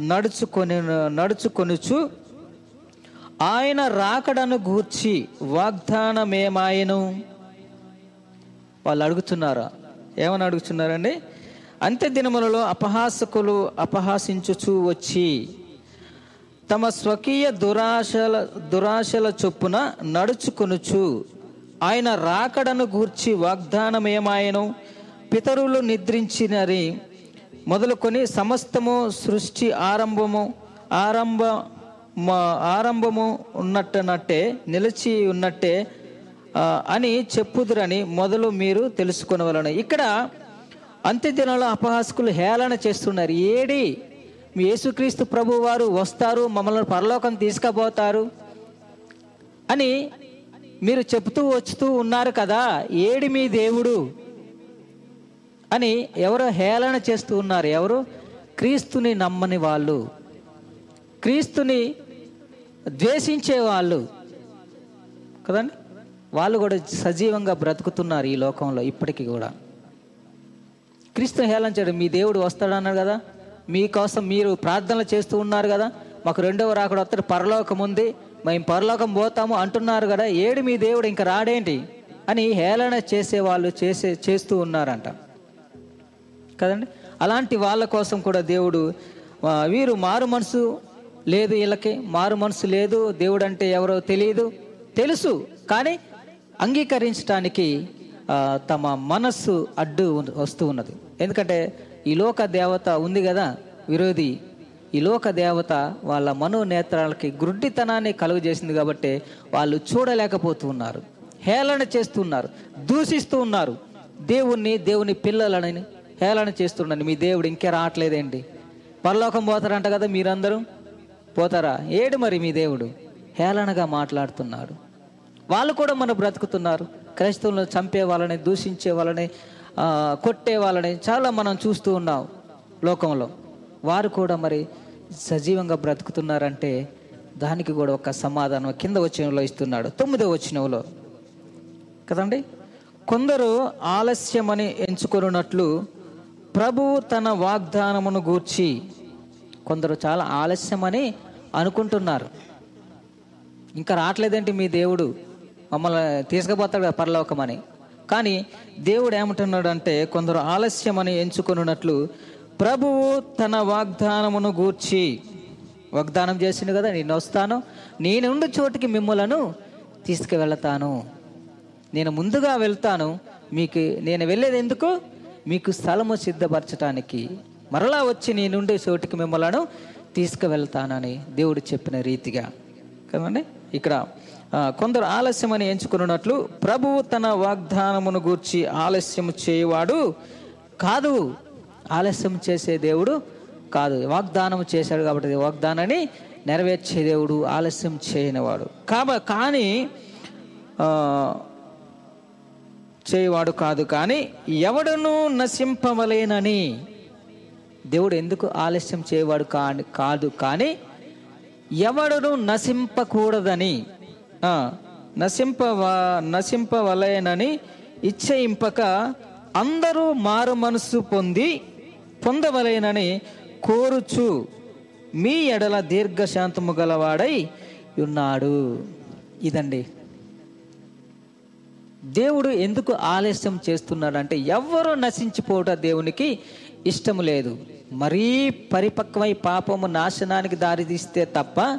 నడుచుకొని నడుచుకొనుచు ఆయన రాకడను గూర్చి వాగ్దానమేమాయను? వాళ్ళు అడుగుతున్నారా? ఏమని అడుగుతున్నారండి? అంత్య దినములలో అపహాసకులు అపహాసించుచూ వచ్చి తమ స్వకీయ దురాశల దురాశల చొప్పున నడుచుకొనుచు ఆయన రాకడను గూర్చి వాగ్దానం ఏమాయను పితరులు నిద్రించినరి మొదలుకొని సమస్తము సృష్టి ఆరంభము ఆరంభ మ- ఆరంభము ఉన్నట్టనట్టే నిలిచి ఉన్నట్టే అని చెప్పుదురని మొదలు మీరు తెలుసుకొనవలను. ఇక్కడ అంత్యదినాల్లో అపహాసకులు హేళన చేస్తున్నారు. ఏడి? యేసుక్రీస్తు ప్రభు వారు వస్తారు మమ్మల్ని పరలోకం తీసుకుపోతారు అని మీరు చెప్తూ వచ్చుతూ ఉన్నారు కదా. ఏడి మీ దేవుడు అని ఎవరో హేళన చేస్తూ ఉన్నారు. ఎవరు? క్రీస్తుని నమ్మని వాళ్ళు. క్రీస్తుని ద్వేషించే వాళ్ళు. కదండి? వాళ్ళు కూడా సజీవంగా బ్రతుకుతున్నారు ఈ లోకంలో ఇప్పటికీ కూడా. క్రీస్తు హేళన చేయడం మీ దేవుడు వస్తాడన్నారు కదా? మీకోసం మీరు ప్రార్థనలు చేస్తూ ఉన్నారు కదా? మాకు రెండవ రాకడ వస్తాడు పరలోకం ఉంది మేము పరలోకం పోతాము అంటున్నారు కదా? ఏడు మీ దేవుడు ఇంకా రాడేంటి? అని హేళన చేసే వాళ్ళు చేసే చేస్తూ ఉన్నారంట. కదండి? అలాంటి వాళ్ళ కోసం కూడా దేవుడు వీరు మారు మనసు లేదు వీళ్ళకి మారు మనసు లేదు దేవుడు అంటే ఎవరో తెలియదు. తెలుసు కానీ అంగీకరించడానికి తమ మనస్సు అడ్డు వస్తూ ఉన్నది. ఎందుకంటే ఈ లోక దేవత ఉంది కదా విరోధి. ఈ లోక దేవత వాళ్ళ మనోనేత్రాలకి గుడ్డితనాన్ని కలుగజేసింది కాబట్టి వాళ్ళు చూడలేకపోతూ ఉన్నారు. హేళన చేస్తున్నారు దూషిస్తూ ఉన్నారు. దేవుణ్ణి దేవుని పిల్లలని హేళన చేస్తున్నాను మీ దేవుడు ఇంకే రావట్లేదేంటి? పరలోకం పోతారంట కదా మీరందరూ? పోతారా? ఏడు మరి మీ దేవుడు? హేళనగా మాట్లాడుతున్నారు వాళ్ళు కూడా మనం బ్రతుకుతున్నారు. క్రైస్తవులను చంపే వాళ్ళని దూషించే వాళ్ళని కొట్టే వాళ్ళని చాలా మనం చూస్తూ ఉన్నాం లోకంలో. వారు కూడా మరి సజీవంగా బ్రతుకుతున్నారంటే దానికి కూడా ఒక సమాధానం కింద వచ్చినలో ఇస్తున్నాడు. తొమ్మిదో వచ్చినలో కదండి? కొందరు ఆలస్యమని ఎంచుకొనున్నట్లు ప్రభువు తన వాగ్దానమును గూర్చి కొందరు చాలా ఆలస్యమని అనుకుంటున్నారు. ఇంకా రావట్లేదేంటి మీ దేవుడు? మమ్మల్ని తీసుకుపోతాడు కదా పరలోకమని కానీ దేవుడు ఏమంటున్నాడు అంటే కొందరు ఆలస్యమని ఎంచుకున్నట్లు ప్రభువు తన వాగ్దానమును గూర్చి వాగ్దానం చేసిండు కదా నేను వస్తాను నేనుండు చోటికి మిమ్మలను తీసుకువెళతాను. నేను ముందుగా వెళ్తాను మీకు నేను వెళ్ళేది ఎందుకు? మీకు స్థలము సిద్ధపరచటానికి. మరలా వచ్చి నేనుండే చోటికి మిమ్మలను తీసుకువెళ్తానని దేవుడు చెప్పిన రీతిగా. కదండి? ఇక్కడ కొందరు ఆలస్యమని ఎంచుకున్నట్లు ప్రభువు తన వాగ్దానమును గూర్చి ఆలస్యం చేయవాడు కాదు. ఆలస్యం చేసే దేవుడు కాదు. వాగ్దానం చేశాడు కాబట్టి వాగ్దానాన్ని నెరవేర్చే దేవుడు ఆలస్యం చేయనివాడు. కాబ కానీ చేయవాడు కాదు కానీ ఎవడును నశింపవలేనని దేవుడు ఎందుకు ఆలస్యం చేయవాడు కాని కాదు కానీ ఎవడను నశింపకూడదని నశింపవ నశింపవలేనని ఇచ్చయింపక అందరూ మారు మనసు పొంది పొందవలేనని కోరుచు. మీ ఎడల దీర్ఘశాంతము గలవాడై ఉన్నాడు. ఇదండి. దేవుడు ఎందుకు ఆలస్యం చేస్తున్నాడంటే ఎవ్వరూ నశించిపోవట దేవునికి ఇష్టము లేదు. మరీ పరిపక్వమై పాపము నాశనానికి దారితీస్తే తప్ప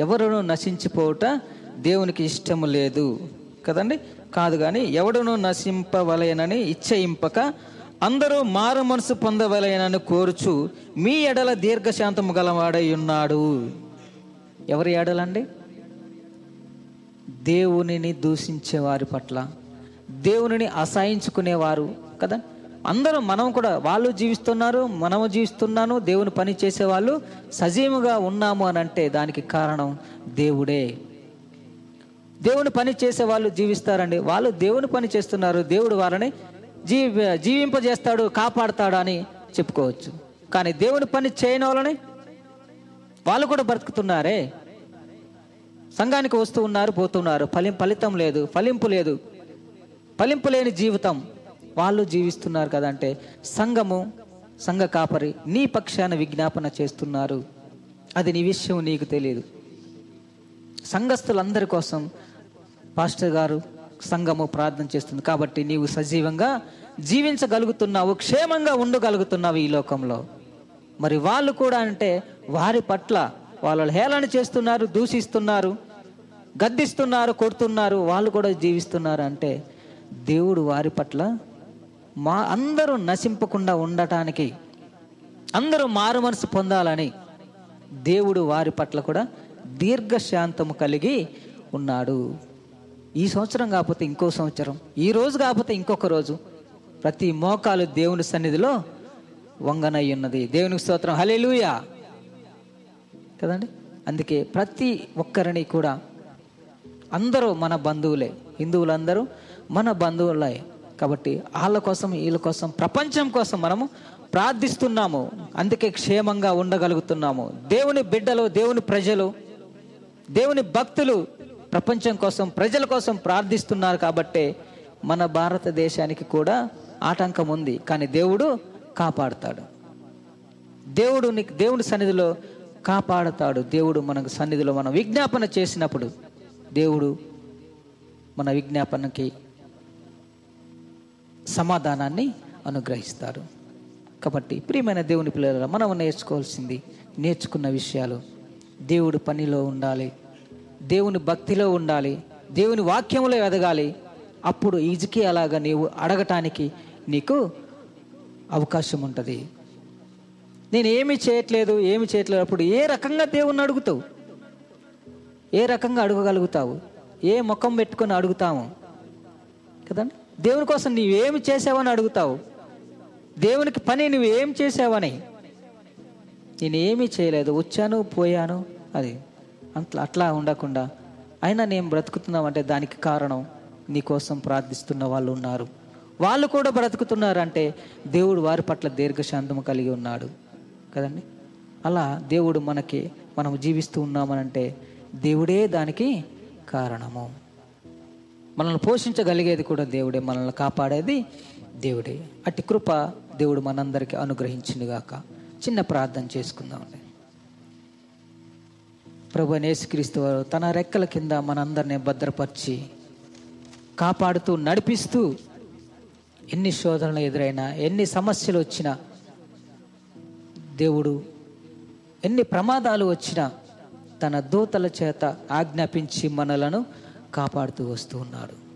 ఎవరును నశించిపోవట దేవునికి ఇష్టము లేదు. కదండి? కాదు కానీ ఎవడును నశింపవలయనని ఇచ్చయింపక అందరూ మారు మనసు పొందవలయనని కోరుచు మీ ఎడల దీర్ఘశాంతము గలవాడై ఉన్నాడు. ఎవరి ఎడలండి? దేవునిని దూషించే వారి పట్ల దేవునిని అసహించుకునేవారు కదా? అందరూ మనం కూడా వాళ్ళు జీవిస్తున్నారు మనము జీవిస్తున్నాను దేవుని పని చేసేవాళ్ళు సజీవంగా ఉన్నాము అని అంటే దానికి కారణం దేవుడే. దేవుని పని చేసే వాళ్ళు జీవిస్తారండి. వాళ్ళు దేవుని పని చేస్తున్నారు దేవుడు వారిని జీ జీవింపజేస్తాడు కాపాడతాడు అని చెప్పుకోవచ్చు. కానీ దేవుని పని చేయని వాళ్ళని వాళ్ళు కూడా బ్రతుకుతున్నారే. సంఘానికి వస్తూ ఉన్నారు పోతున్నారు ఫలిం ఫలితం లేదు ఫలింపు లేదు. ఫలింపు లేని జీవితం. వాళ్ళు జీవిస్తున్నారు కదంటే సంఘము సంఘ కాపరి నీ పక్షాన విజ్ఞాపన చేస్తున్నారు. అది నీ విషయం నీకు తెలియదు సంఘస్థులందరి కోసం పాస్టర్ గారు సంఘము ప్రార్థన చేస్తుంది. కాబట్టి నీవు సజీవంగా జీవించగలుగుతున్నావు క్షేమంగా ఉండగలుగుతున్నావు ఈ లోకంలో. మరి వాళ్ళు కూడా అంటే వారి పట్ల వాళ్ళు హేళన చేస్తున్నారు దూషిస్తున్నారు గద్దిస్తున్నారు కొడుతున్నారు వాళ్ళు కూడా జీవిస్తున్నారు అంటే దేవుడు వారి పట్ల మా అందరూ నశింపకుండా ఉండటానికి అందరూ మారు మనసు పొందాలని దేవుడు వారి పట్ల కూడా దీర్ఘశాంతము కలిగి ఉన్నాడు. ఈ సంవత్సరం కాకపోతే ఇంకో సంవత్సరం ఈ రోజు కాకపోతే ఇంకొక రోజు. ప్రతి మోకాలు దేవుని సన్నిధిలో వంగనై ఉన్నది. దేవునికి స్తోత్రం. హలేలుయా కదండి? అందుకే ప్రతి ఒక్కరిని కూడా అందరూ మన బంధువులే హిందువులందరూ మన బంధువులే. కాబట్టి వాళ్ళ కోసం వీళ్ళ కోసం ప్రపంచం కోసం మనము ప్రార్థిస్తున్నాము. అందుకే క్షేమంగా ఉండగలుగుతున్నాము. దేవుని బిడ్డలు దేవుని ప్రజలు దేవుని భక్తులు ప్రపంచం కోసం ప్రజల కోసం ప్రార్థిస్తున్నారు కాబట్టే మన భారతదేశానికి కూడా ఆటంకం ఉంది. కానీ దేవుడు కాపాడుతాడు. దేవుడు నీకు దేవుని సన్నిధిలో కాపాడుతాడు. దేవుడు మనకు సన్నిధిలో మనం విజ్ఞాపన చేసినప్పుడు దేవుడు మన విజ్ఞాపనకి సమాధానాన్ని అనుగ్రహిస్తారు. కాబట్టి ప్రియమైన దేవుని పిల్లల మనం నేర్చుకోవాల్సింది నేర్చుకున్న విషయాలు. దేవుడు పనిలో ఉండాలి. దేవుని భక్తిలో ఉండాలి. దేవుని వాక్యంలో ఎదగాలి. అప్పుడు ఈజుకి అలాగా నీవు అడగటానికి నీకు అవకాశం ఉంటుంది. నేను ఏమి చేయట్లేదు ఏమి చేయట్లేదు అప్పుడు ఏ రకంగా దేవుణ్ణి అడుగుతావు? ఏ రకంగా అడగగలుగుతావు? ఏ ముఖం పెట్టుకొని అడుగుతాము కదండి? దేవుని కోసం నీవేమి చేసావని అడుగుతావు? దేవునికి పని నువ్వు ఏం చేసావని? నేను ఏమీ చేయలేదు. వచ్చాను పోయాను అది. అట్లా అట్లా ఉండకుండా. అయినా నేను బ్రతుకుతున్నామంటే దానికి కారణం నీకోసం ప్రార్థిస్తున్న వాళ్ళు ఉన్నారు. వాళ్ళు కూడా బ్రతుకుతున్నారంటే దేవుడు వారి పట్ల దీర్ఘశాంతము కలిగి ఉన్నాడు. కదండి? అలా దేవుడు మనకి మనం జీవిస్తూ ఉన్నామనంటే దేవుడే దానికి కారణము. మనల్ని పోషించగలిగేది కూడా దేవుడే మనల్ని కాపాడేది దేవుడే. అట్టి కృప దేవుడు మనందరికీ అనుగ్రహించిందిగాక చిన్న ప్రార్థన చేసుకుందామండి. ప్రభు నేసుక్రీస్తు వారు తన రెక్కల కింద మనందరినీ భద్రపరిచి కాపాడుతూ నడిపిస్తూ ఎన్ని శోధనలు ఎదురైనా ఎన్ని సమస్యలు వచ్చినా దేవుడు ఎన్ని ప్రమాదాలు వచ్చినా తన దూతల చేత ఆజ్ఞాపించి మనలను కాపాడుతూ వస్తూ ఉన్నాడు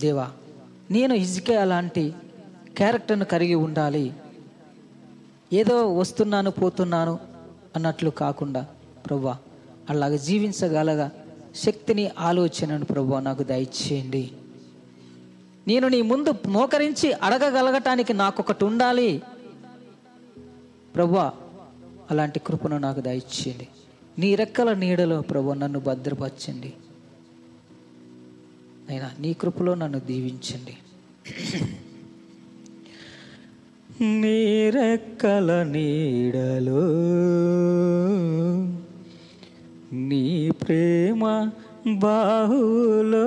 దేవా నేను ఇజికే అలాంటి క్యారెక్టర్ను కలిగి ఉండాలి. ఏదో వస్తున్నాను పోతున్నాను అన్నట్లు కాకుండా ప్రవ్వా అలాగ జీవించగలగా శక్తిని ఆలోచనను ప్రభా నాకు దయచేయండి. నేను నీ ముందు మోకరించి అడగగలగటానికి నాకు ఒకటి ఉండాలి. ప్రభా అలాంటి కృపను నాకు దయచేయండి. నీ రెక్కల నీడలో ప్రభు నన్ను భద్రపరచండి అయినా నీ కృపలో నన్ను దీవించండి నీ రెక్కల నీడలో నీ ప్రేమ బాహులో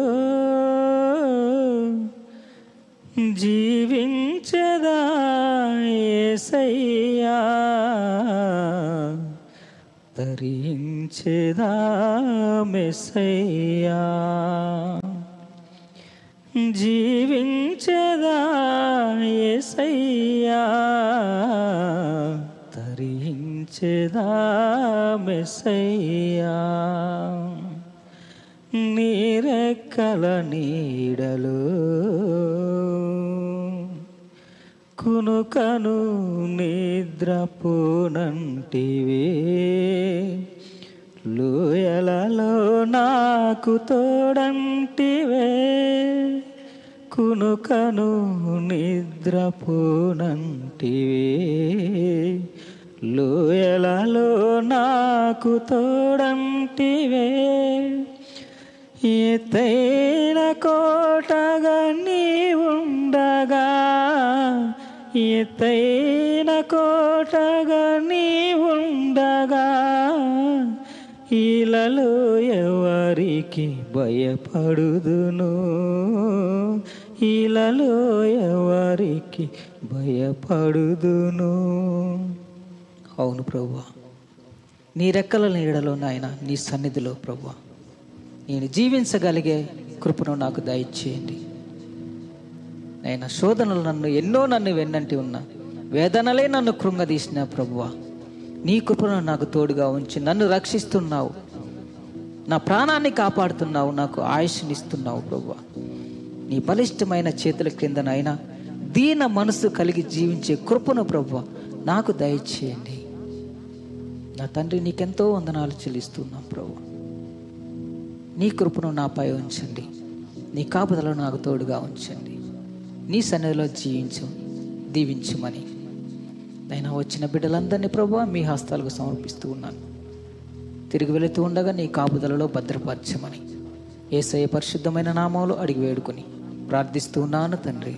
జీవించదా ఏసయ్యా? తరించేదా మెస్సయ్యా జీవించదా యేసయ్యా తరించేదా మెస్సయ్యా నీరెక్కల నీడలో కునుకను నిద్రపోనంటివే. లోయలలో నాకు తోడంటివే. కునుకను నిద్రపోనంటివే. లోయలలో నాకు తోడంటివే. ఎత్తైన కోటగా నీ ఎత్తైన కోటగా నీ ఉండగా ఇలలో ఎవరికి భయపడుదును? ఇలలో ఎవరికి భయపడుదును? అవును ప్రభు నీ రెక్కల నీడలో నాయన నీ సన్నిధిలో ప్రభు నేను జీవించగలిగే కృపను నాకు దయచేయండి. నేను శోధనలు నన్ను ఎన్నో నన్ను వెన్నంటి ఉన్నా. వేదనలే నన్ను కృంగదీసిన ప్రభువా. నీ కృపను నాకు తోడుగా ఉంచి నన్ను రక్షిస్తున్నావు. నా ప్రాణాన్ని కాపాడుతున్నావు నాకు ఆయుష్నిస్తున్నావు ప్రభువ. నీ బలిష్టమైన చేతుల క్రిందనైనా దీన మనసు కలిగి జీవించే కృపను ప్రభువ నాకు దయచేయండి. నా తండ్రి నీకెంతో వందనాలు చెల్లిస్తున్నాం ప్రభు నీ కృపను నాపై ఉంచండి. నీ కాపుదలను నాకు తోడుగా ఉంచండి. నీ సన్నిధిలో జీవించు దీవించుమని. నైనా వచ్చిన బిడ్డలందరినీ ప్రభు మీ హస్తాలకు సమర్పిస్తూ ఉన్నాను. తిరిగి వెళుతూ ఉండగా నీ కాపుదలలో భద్రపరచమని. ఏసయ పరిశుద్ధమైన నామంలో అడిగి వేడుకొని ప్రార్థిస్తూ ఉన్నాను తండ్రి.